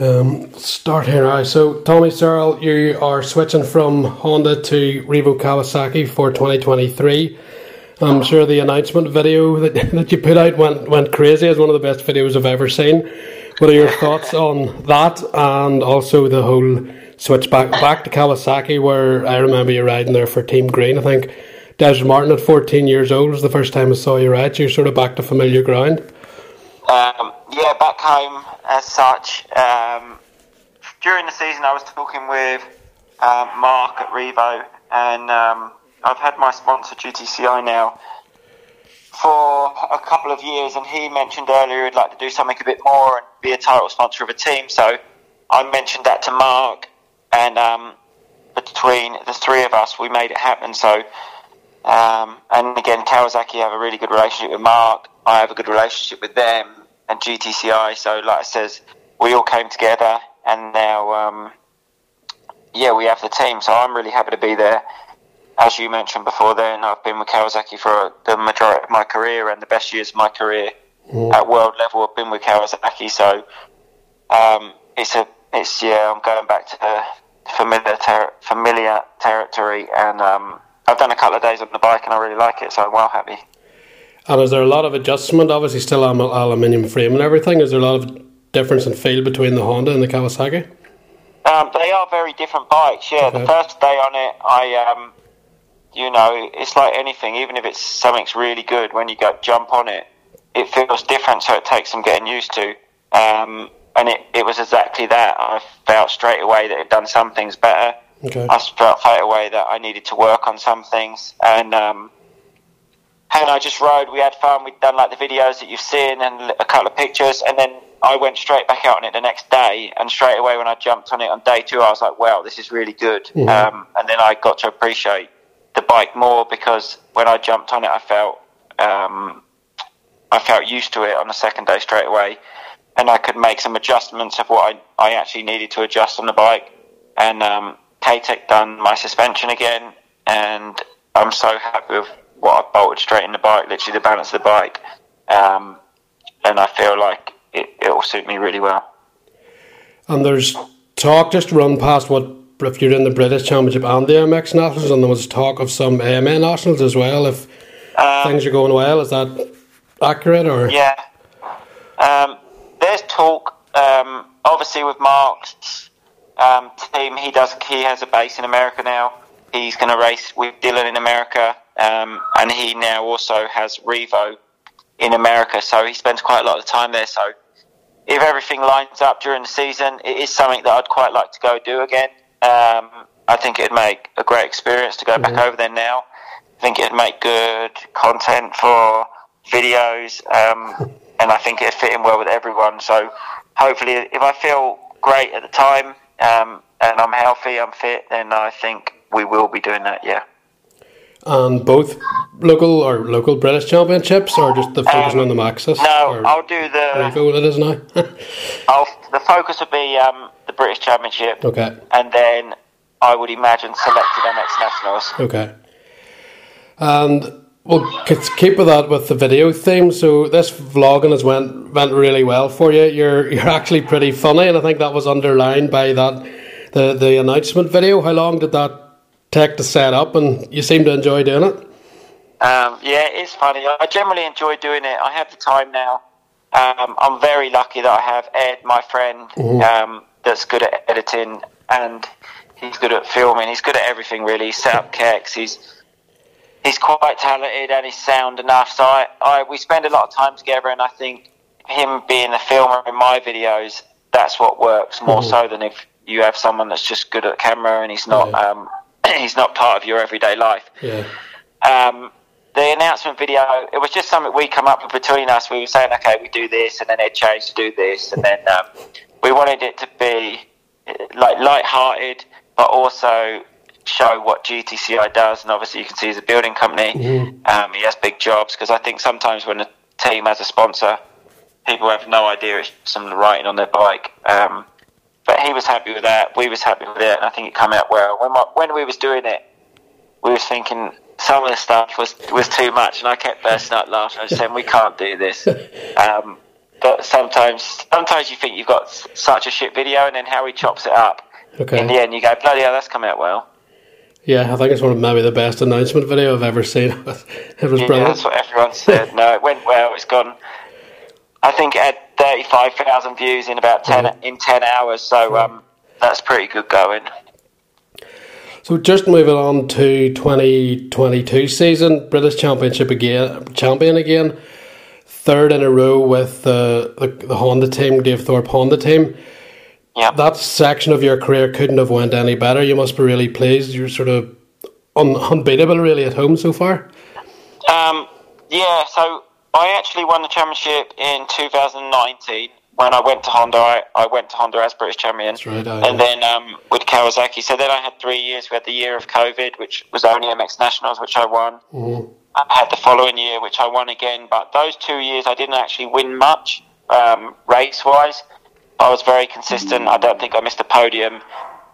Um, start here now. So, Tommy Searle, you are switching from Honda to Revo Kawasaki for 2023. I'm sure the announcement video that, that you put out went, went crazy. It's one of the best videos I've ever seen. What are your thoughts on that and also the whole switch back back to Kawasaki where I remember you riding there for Team Green, I think. Desertmartin at 14 years old was the first time I saw you ride. So you're sort of back to familiar ground. Um, yeah, back home as such. Um, during the season, I was talking with uh, Mark at Revo, and um, I've had my sponsor GTCI now for a couple of years, and he mentioned earlier he'd like to do something a bit more and be a title sponsor of a team. So I mentioned that to Mark, and um, between the three of us, we made it happen. So, um, and again, Kawasaki have a really good relationship with Mark. I have a good relationship with them and GTCI. So, like I says, we all came together, and now, um, yeah, we have the team. So I'm really happy to be there. As you mentioned before, then I've been with Kawasaki for the majority of my career and the best years of my career mm. at world level. I've been with Kawasaki, so um, it's a it's yeah. I'm going back to familiar ter- familiar territory, and um, I've done a couple of days on the bike, and I really like it. So I'm well happy. And is there a lot of adjustment? Obviously, still aluminium frame and everything. Is there a lot of difference in feel between the Honda and the Kawasaki? Um, they are very different bikes. Yeah, okay. the first day on it, I, um, you know, it's like anything. Even if it's something's really good, when you go jump on it, it feels different. So it takes some getting used to. Um, and it, it was exactly that. I felt straight away that it'd done some things better. Okay. I felt straight away that I needed to work on some things, and um, and I just rode. We had fun. We'd done like the videos that you've seen and a couple of pictures, and then I went straight back out on it the next day. And straight away, when I jumped on it on day two, I was like, "Wow, this is really good." Mm-hmm. Um, and then I got to appreciate the bike more because when I jumped on it, I felt um, I felt used to it on the second day straight away, and I could make some adjustments of what I, I actually needed to adjust on the bike. And um, K-Tech done my suspension again, and I'm so happy with what I bolted straight in the bike, literally the balance of the bike, um, and I feel like it, it will suit me really well. And there's talk just run past what if you're in the British Championship and the MX Nationals, and there was talk of some AMA Nationals as well. If um, things are going well, is that accurate or? Yeah, um, there's talk. Um, obviously, with Mark's um, team, he does. He has a base in America now. He's going to race with Dylan in America. Um, and he now also has Revo in America, so he spends quite a lot of time there. So if everything lines up during the season, it is something that I'd quite like to go do again. Um, I think it'd make a great experience to go mm-hmm. back over there now. I think it'd make good content for videos, um, and I think it'd fit in well with everyone. So hopefully, if I feel great at the time um, and I'm healthy, I'm fit, then I think we will be doing that. Yeah on both local or local British championships, or just the focusing um, on the Maxxis? No, I'll do the Revo. It is now. I'll, the focus would be um, the British Championship. Okay. And then I would imagine selected MX Nationals. Okay. And we'll keep with that with the video theme. So this vlogging has went went really well for you. You're you're actually pretty funny, and I think that was underlined by that the the announcement video. How long did that tech to set up, and you seem to enjoy doing it. Um, yeah, it's funny. I generally enjoy doing it. I have the time now. Um, I'm very lucky that I have Ed, my friend, mm-hmm. um, that's good at editing and he's good at filming. He's good at everything really. He's set up keks. He's he's quite talented and he's sound enough. So I, I we spend a lot of time together, and I think him being the filmer in my videos, that's what works more mm-hmm. so than if you have someone that's just good at camera and he's not yeah. um, he's not part of your everyday life. Yeah. Um, the announcement video, it was just something we come up with between us. We were saying, okay, we do this, and then it changed to do this, and then um, we wanted it to be like light-hearted, but also show what GTCI does. And obviously, you can see he's a building company. Mm-hmm. Um, he has big jobs because I think sometimes when a team has a sponsor, people have no idea it's some writing on their bike. Um, but he was happy with that. We was happy with it, and I think it came out well. When my, when we was doing it, we was thinking some of the stuff was was too much, and I kept bursting out laughing. I was saying we can't do this. Um, but sometimes sometimes you think you've got such a shit video, and then how he chops it up. Okay. In the end, you go, bloody hell, that's come out well. Yeah, I think it's one of maybe the best announcement video I've ever seen. it was yeah, brilliant. That's what everyone said. no, it went well. It's gone. I think it had thirty-five thousand views in about 10 mm-hmm. in ten hours. So um, that's pretty good going. So just moving on to 2022 season, British Championship again, champion again, third in a row with the, the, the Honda team, Dave Thorpe Honda team. Yeah. That section of your career couldn't have went any better. You must be really pleased. You're sort of un, unbeatable, really, at home so far. Um, yeah. So I actually won the championship in 2019 when I went to Honda. I, I went to Honda as British champion, right, and then um, with Kawasaki. So then I had three years. We had the year of COVID, which was only MX Nationals, which I won. Mm-hmm. I had the following year, which I won again. But those two years, I didn't actually win much um, race wise. I was very consistent. I don't think I missed a podium,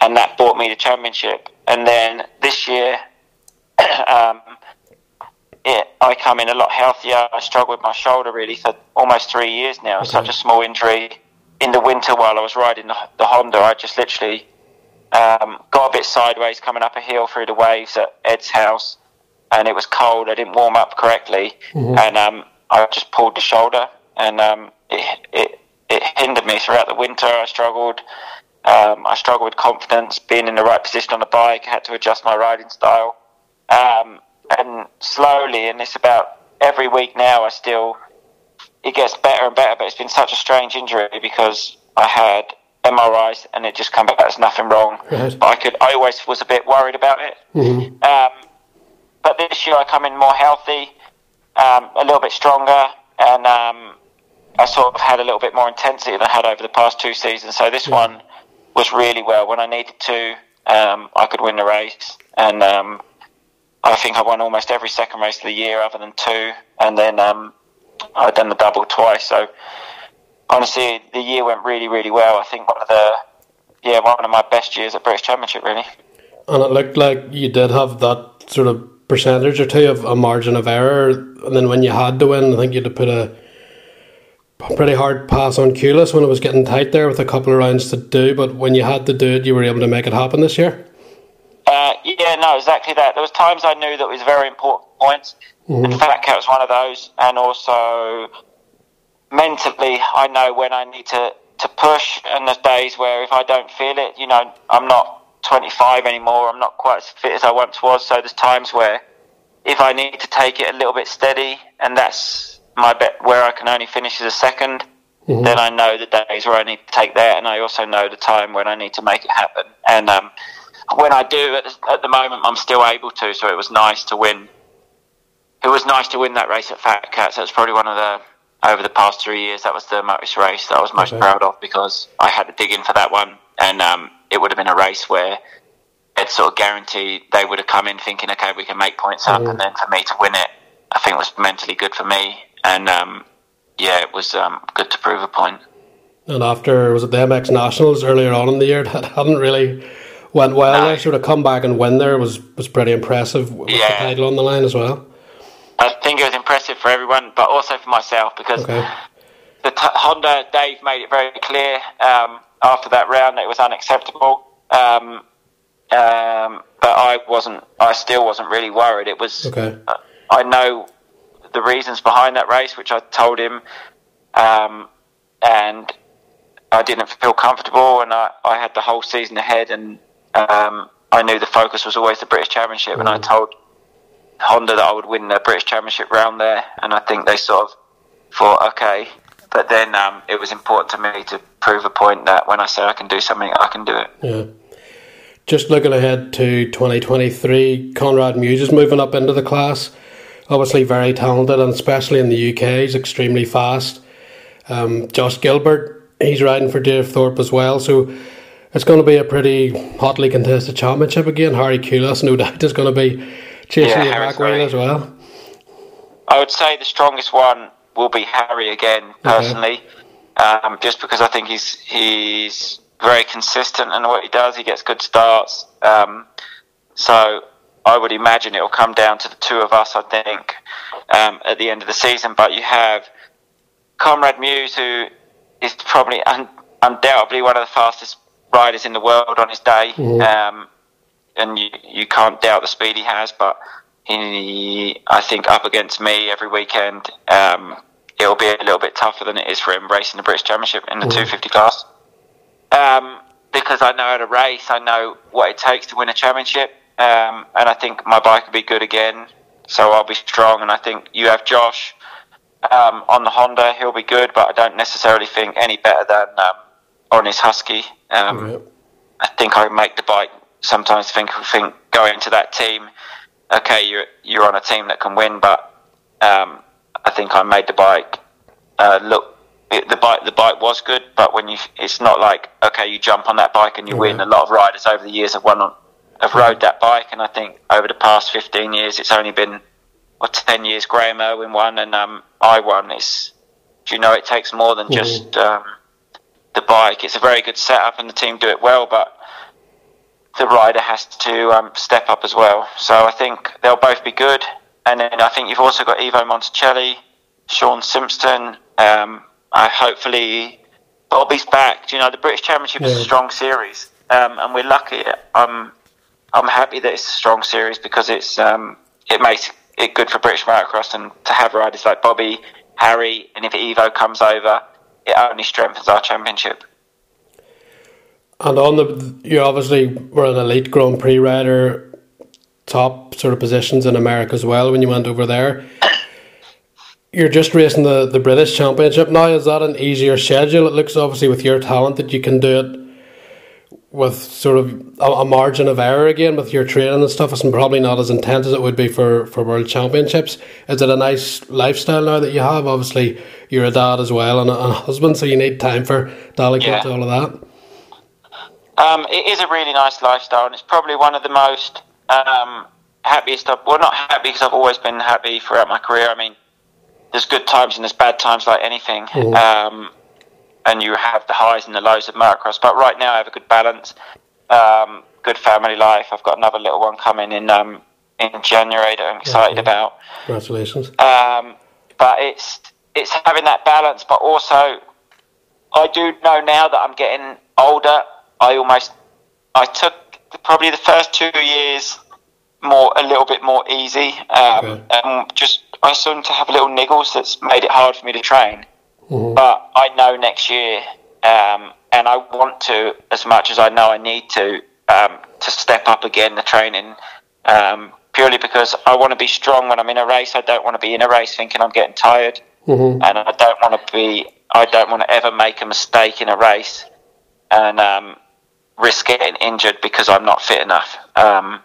and that bought me the championship. And then this year, um, it, I come in a lot healthier. I struggled with my shoulder really for almost three years now. Okay. Such a small injury. In the winter, while I was riding the, the Honda, I just literally um, got a bit sideways coming up a hill through the waves at Ed's house, and it was cold. I didn't warm up correctly, mm-hmm. and um, I just pulled the shoulder, and um, it, it it hindered me throughout the winter. I struggled. Um, I struggled with confidence, being in the right position on the bike. I had to adjust my riding style, um, slowly, and it's about every week now. I still it gets better and better, but it's been such a strange injury because I had MRIs and it just come back as nothing wrong. Right. I could, I always was a bit worried about it. Mm-hmm. Um, but this year I come in more healthy, um, a little bit stronger, and um, I sort of had a little bit more intensity than I had over the past two seasons. So this yeah. one was really well. When I needed to, um, I could win the race, and um, I think I won almost every second race of the year, other than two, and then um, I'd done the double twice. So honestly, the year went really, really well. I think one of the yeah one of my best years at British Championship, really. And it looked like you did have that sort of percentage or two of a margin of error, and then when you had to win, I think you had to put a pretty hard pass on Kullas when it was getting tight there with a couple of rounds to do. But when you had to do it, you were able to make it happen this year. Uh, yeah, no, exactly that. There was times I knew that was very important points, mm-hmm. and Fat Cat was one of those. And also mentally, I know when I need to to push, and there's days where if I don't feel it, you know, I'm not 25 anymore. I'm not quite as fit as I once was. So there's times where if I need to take it a little bit steady, and that's my bet where I can only finish as a 2nd mm-hmm. then I know the days where I need to take that, and I also know the time when I need to make it happen. And um, when I do, at the, at the moment, I'm still able to. So it was nice to win. It was nice to win that race at Fat Cats. That was probably one of the over the past three years. That was the most race that I was most okay. proud of because I had to dig in for that one, and um, it would have been a race where it sort of guaranteed they would have come in thinking, okay, we can make points up, mm-hmm. and then for me to win it, I think was mentally good for me and um, yeah, it was um, good to prove a point. And after was it the MX Nationals earlier on in the year that hadn't really went well. No. They sort of come back and win there was was pretty impressive with yeah. the title on the line as well. I think it was impressive for everyone, but also for myself because okay. the t- Honda Dave made it very clear um, after that round that it was unacceptable. Um, um, but I wasn't. I still wasn't really worried. It was. Okay. Uh, I know the reasons behind that race, which I told him, um, and I didn't feel comfortable, and I, I had the whole season ahead, and um, I knew the focus was always the British Championship, and I mm. told Honda that I would win the British Championship round there, and I think they sort of thought, okay, but then um, it was important to me to prove a point that when I say I can do something, I can do it. Yeah. Just looking ahead to 2023, Conrad Mewse is moving up into the class obviously very talented, and especially in the UK, he's extremely fast. Um, Josh Gilbert, he's riding for Dave Thorpe as well, so it's going to be a pretty hotly contested championship again. Harry Kullas, no doubt, is going to be chasing yeah, the back wheel as well. I would say the strongest one will be Harry again, personally, okay. um, just because I think he's he's very consistent in what he does. He gets good starts. Um, so I would imagine it will come down to the two of us, I think, um, at the end of the season. But you have Conrad Mewse, who is probably un- undoubtedly one of the fastest riders in the world on his day. Mm-hmm. Um, and you, you can't doubt the speed he has, but he, I think, up against me every weekend, um, it'll be a little bit tougher than it is for him racing the British Championship in the mm-hmm. 250 class. Um, because I know how to race, I know what it takes to win a championship, um, and I think my bike will be good again, so I'll be strong. And I think you have Josh um, on the Honda, he'll be good, but I don't necessarily think any better than um, on his Husky. Um, I think I make the bike sometimes think think going to that team. Okay, you're you're on a team that can win, but um, I think I made the bike uh, look. It, the bike the bike was good, but when you it's not like okay, you jump on that bike and you win. A lot of riders over the years have won on have rode that bike, and I think over the past fifteen years, it's only been what ten years. Graeme Irwin won, and um, I won. It's do you know it takes more than just um, the bike. It's a very good setup, and the team do it well, but the rider has to um, step up as well. So I think they'll both be good. And then I think you've also got Ivo Monticelli, Shaun Simpson. Um, I hopefully Bobby's back. You know, the British Championship yeah. is a strong series, um, and we're lucky. I'm I'm happy that it's a strong series because it's um, it makes it good for British motocross and to have riders like Bobby, Harry, and if Ivo comes over, it only strengthens our championship. And on the, you obviously were an elite Grand Prix rider, top sort of positions in America as well when you went over there. You're just racing the, the British Championship now. Is that an easier schedule? It looks obviously with your talent that you can do it with sort of a, a margin of error again with your training and stuff. It's probably not as intense as it would be for, for World Championships. Is it a nice lifestyle now that you have? Obviously, you're a dad as well and a, and a husband, so you need time for delegate yeah. all of that. Um, it is a really nice lifestyle, and it's probably one of the most um, happiest. I've, well, not happy because I've always been happy throughout my career. I mean, there's good times and there's bad times, like anything. Mm-hmm. Um, and you have the highs and the lows of motocross. But right now, I have a good balance, um, good family life. I've got another little one coming in um, in January that I'm excited about. Congratulations. Um, but it's it's having that balance, but also I do know now that I'm getting older I almost I took probably the first two years more a little bit more easy, um, okay. and just I started to have little niggles that's made it hard for me to train. Mm-hmm. But I know next year, um, and I want to as much as I know I need to um, to step up again the training. Um, purely because I want to be strong when I'm in a race. I don't want to be in a race thinking I'm getting tired, mm-hmm. and I don't want to be. I don't want to ever make a mistake in a race, and um, risk getting injured because I'm not fit enough. Um,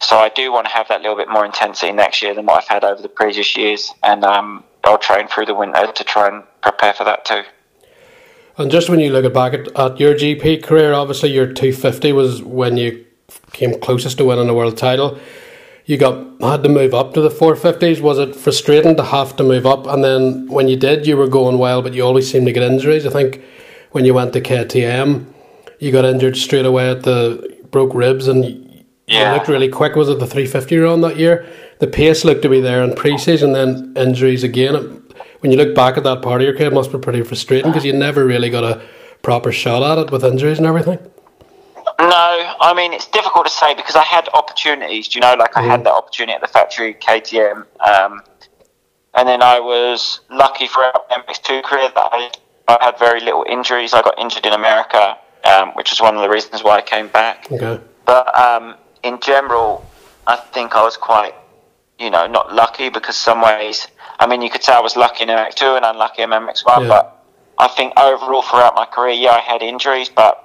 so I do want to have that little bit more intensity next year than what I've had over the previous years, and um, I'll train through the winter to try and prepare for that too. And just when you look back at, at your GP career, obviously your 250 was when you came closest to winning a world title. You got had to move up to the 450s. Was it frustrating to have to move up? And then when you did, you were going well, but you always seemed to get injuries. I think when you went to KTM, you got injured straight away at the broke ribs and yeah. you looked really quick. Was it the 350 run that year? The pace looked to be there in pre-season, then injuries again. When you look back at that part of your career, it must be pretty frustrating because you never really got a proper shot at it with injuries and everything. No, I mean it's difficult to say because I had opportunities. You know, like I had mm. that opportunity at the factory KTM, um, and then I was lucky throughout my MX2 career that I, I had very little injuries. I got injured in America um, which is one of the reasons why I came back. Okay. But um, in general, I think I was quite, you know, not lucky because some ways, I mean, you could say I was lucky in MX2 and unlucky in MX1, yeah. but I think overall throughout my career, yeah, I had injuries, but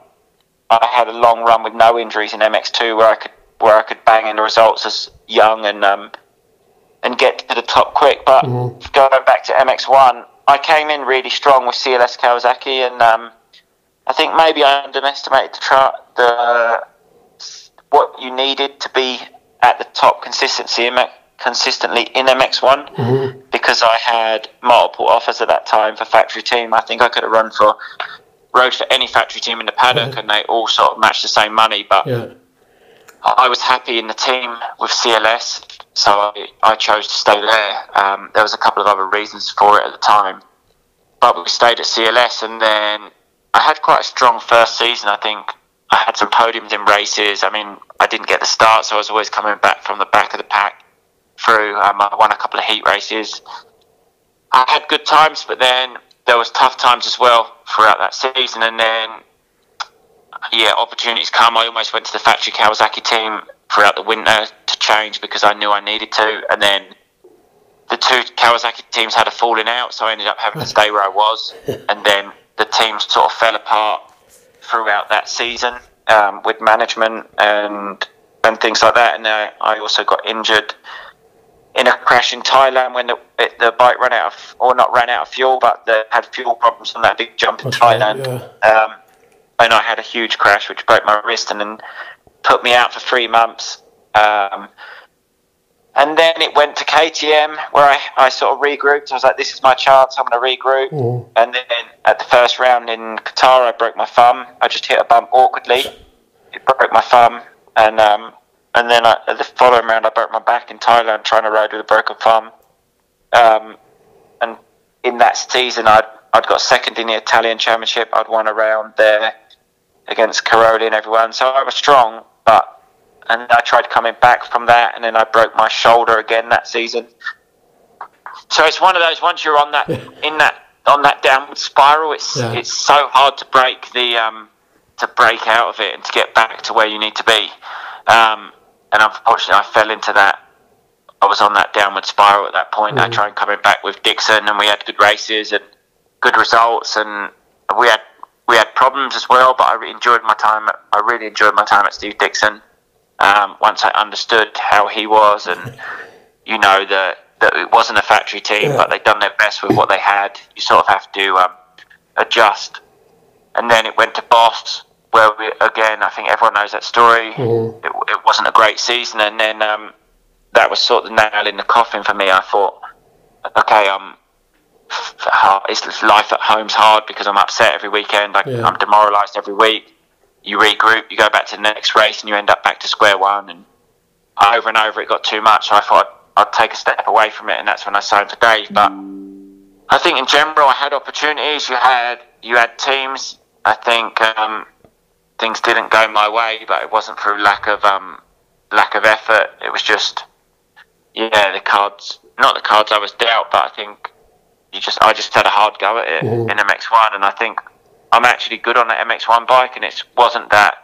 I had a long run with no injuries in MX2 where I could where I could bang in the results as young and um, and get to the top quick. But mm-hmm. going back to MX1, I came in really strong with CLS Kawasaki and um, I think maybe I underestimated the, tra- the what you needed to be at the top consistency in consistently in MX1 mm-hmm. because I had multiple offers at that time for factory team. I think I could have run for rode for any factory team in the paddock and they all sort of matched the same money. But yeah. I was happy in the team with CLS, so I, I chose to stay there. Um, there was a couple of other reasons for it at the time. but we stayed at CLS, and then I had quite a strong first season. I think I had some podiums in races. I mean, I didn't get the start, so I was always coming back from the back of the pack through. Um, I won a couple of heat races. I had good times, but then there was tough times as well throughout that season, and then yeah, opportunities come. I almost went to the factory Kawasaki team throughout the winter to change because I knew I needed to, and then the two Kawasaki teams had a falling out, so I ended up having to stay where I was, and then the teams sort of fell apart throughout that season um, with management and and things like that, and I, I also got injured in a crash in Thailand when the, it, the bike ran out of, or not ran out of fuel, but they had fuel problems on that big jump in Thailand. Right, yeah. um, and I had a huge crash which broke my wrist and then put me out for three months. Um, and then it went to KTM where I, I sort of regrouped. I was like, this is my chance, I'm going to regroup. Mm. And then at the first round in Qatar, I broke my thumb. I just hit a bump awkwardly. It broke my thumb. And um, and then I, the following round, I broke my back in Thailand trying to ride with a broken thumb. Um, and in that season, I'd, I'd got second in the Italian Championship. I'd won a round there against Cairoli and everyone. So I was strong, but and I tried coming back from that, and then I broke my shoulder again that season. So it's one of those. Once you're on that in that on that downward spiral, it's yeah. it's so hard to break the um, to break out of it and to get back to where you need to be. Um, and unfortunately, I fell into that. I was on that downward spiral at that point. Mm. I tried coming back with Dixon, and we had good races and good results, and we had we had problems as well. But I enjoyed my time. I really enjoyed my time at Steve Dixon. Um, once I understood how he was, and you know that that it wasn't a factory team, yeah. but they'd done their best with what they had. You sort of have to um, adjust. And then it went to Boss, where we, again, I think everyone knows that story. Mm-hmm. It, it, wasn't a great season, and then um, that was sort of the nail in the coffin for me. I thought, okay, um, it's life at home's hard because I'm upset every weekend. I, yeah. I'm demoralised every week. You regroup, you go back to the next race, and you end up back to square one. And over and over, it got too much. So I thought I'd, I'd take a step away from it, and that's when I signed for Dave. But I think in general, I had opportunities. You had you had teams. I think um, things didn't go my way, but it wasn't through lack of um, lack of effort. It was just yeah, the cards, not the cards I was dealt, but I think you just I just had a hard go at it mm-hmm. in MX1, and I think I'm actually good on that MX1 bike, and it wasn't that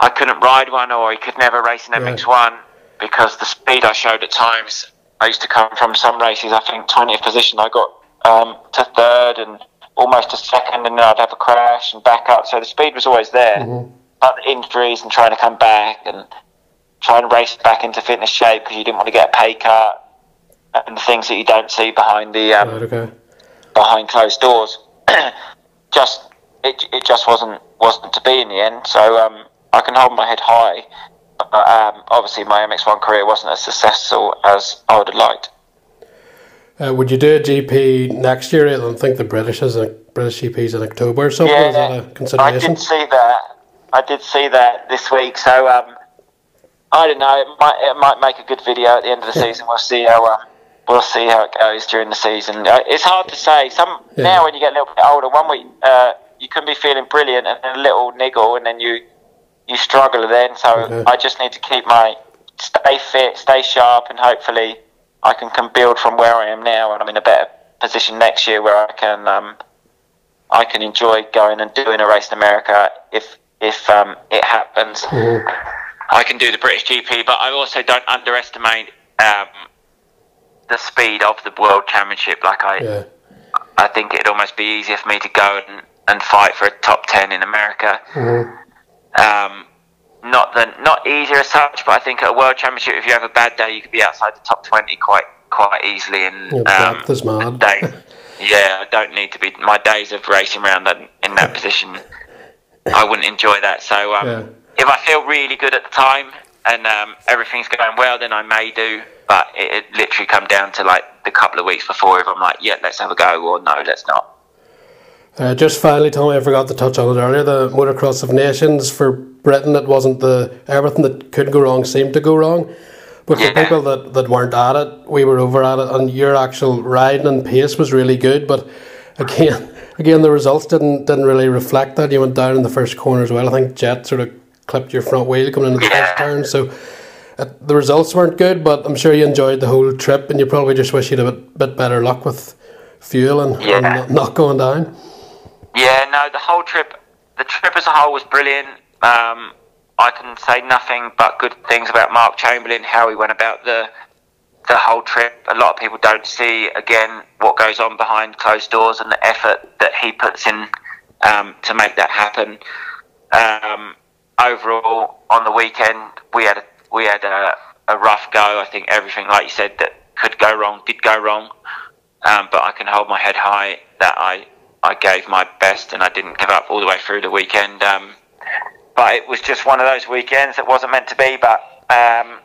I couldn't ride one or I could never race an right. MX1 because the speed I showed at times. I used to come from some races, I think 20th position, I got um, to third and almost a second, and then I'd have a crash and back up. So the speed was always there. Mm-hmm. But the injuries and trying to come back and trying to race back into fitness shape because you didn't want to get a pay cut and the things that you don't see behind the um, right, okay. behind closed doors. just it, it just wasn't wasn't to be in the end. So um, I can hold my head high. But, um, obviously, my MX1 career wasn't as successful as I would have liked. Uh, would you do a GP next year? I don't think the British is a British GPs in October or something. Yeah, is that a consideration? I did see that. I did see that this week. So um, I don't know. It might it might make a good video at the end of the season. We'll see how uh, we'll see how it goes during the season. Uh, it's hard to say. Some yeah. now when you get a little bit older, one week uh, you can be feeling brilliant and a little niggle, and then you you struggle then. So okay. I just need to keep my stay fit, stay sharp, and hopefully I can, can build from where I am now, and I'm in a better position next year where I can um, I can enjoy going and doing a race in America if if um, it happens. Mm-hmm. I can do the British GP, but I also don't underestimate um, the speed of the World Championship. Like I, yeah. I think it'd almost be easier for me to go and, and fight for a top ten in America. Mm-hmm. Um, not the not easier as such, but I think at a world championship, if you have a bad day, you could be outside the top twenty quite quite easily. And yeah, um, day, yeah, I don't need to be. My days of racing around in that position, I wouldn't enjoy that. So um, yeah. if I feel really good at the time and um, everything's going well, then I may do. But it, it literally come down to like the couple of weeks before if I'm like, yeah, let's have a go, or no, let's not. Uh, just finally, Tommy, I forgot to touch on it earlier. The Motocross of Nations for Britain, it wasn't the everything that could go wrong seemed to go wrong. But for yeah. people that, that weren't at it, we were over at it, and your actual riding and pace was really good. But again, again, the results didn't didn't really reflect that. You went down in the first corner as well. I think Jet sort of clipped your front wheel coming into the first turn, so. Uh, the results weren't good, but I'm sure you enjoyed the whole trip, and you probably just wish you'd had a bit, bit better luck with fuel and, yeah. and not going down. Yeah, no, the whole trip, the trip as a whole was brilliant. Um, I can say nothing but good things about Mark Chamberlain, how he went about the the whole trip. A lot of people don't see again what goes on behind closed doors and the effort that he puts in um, to make that happen. Um, overall, on the weekend, we had a, we had a, a, rough go. I think everything, like you said, that could go wrong did go wrong. Um, but I can hold my head high that I I gave my best and I didn't give up all the way through the weekend. Um, but it was just one of those weekends that wasn't meant to be. But um,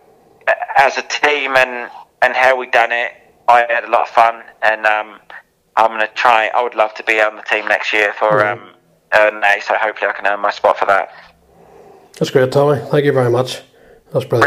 as a team and and how we done it, I had a lot of fun, and um, I'm going to try. I would love to be on the team next year for mm. um, an A, so hopefully I can earn my spot for that. That's great, Tommy. Thank you very much. That's brilliant.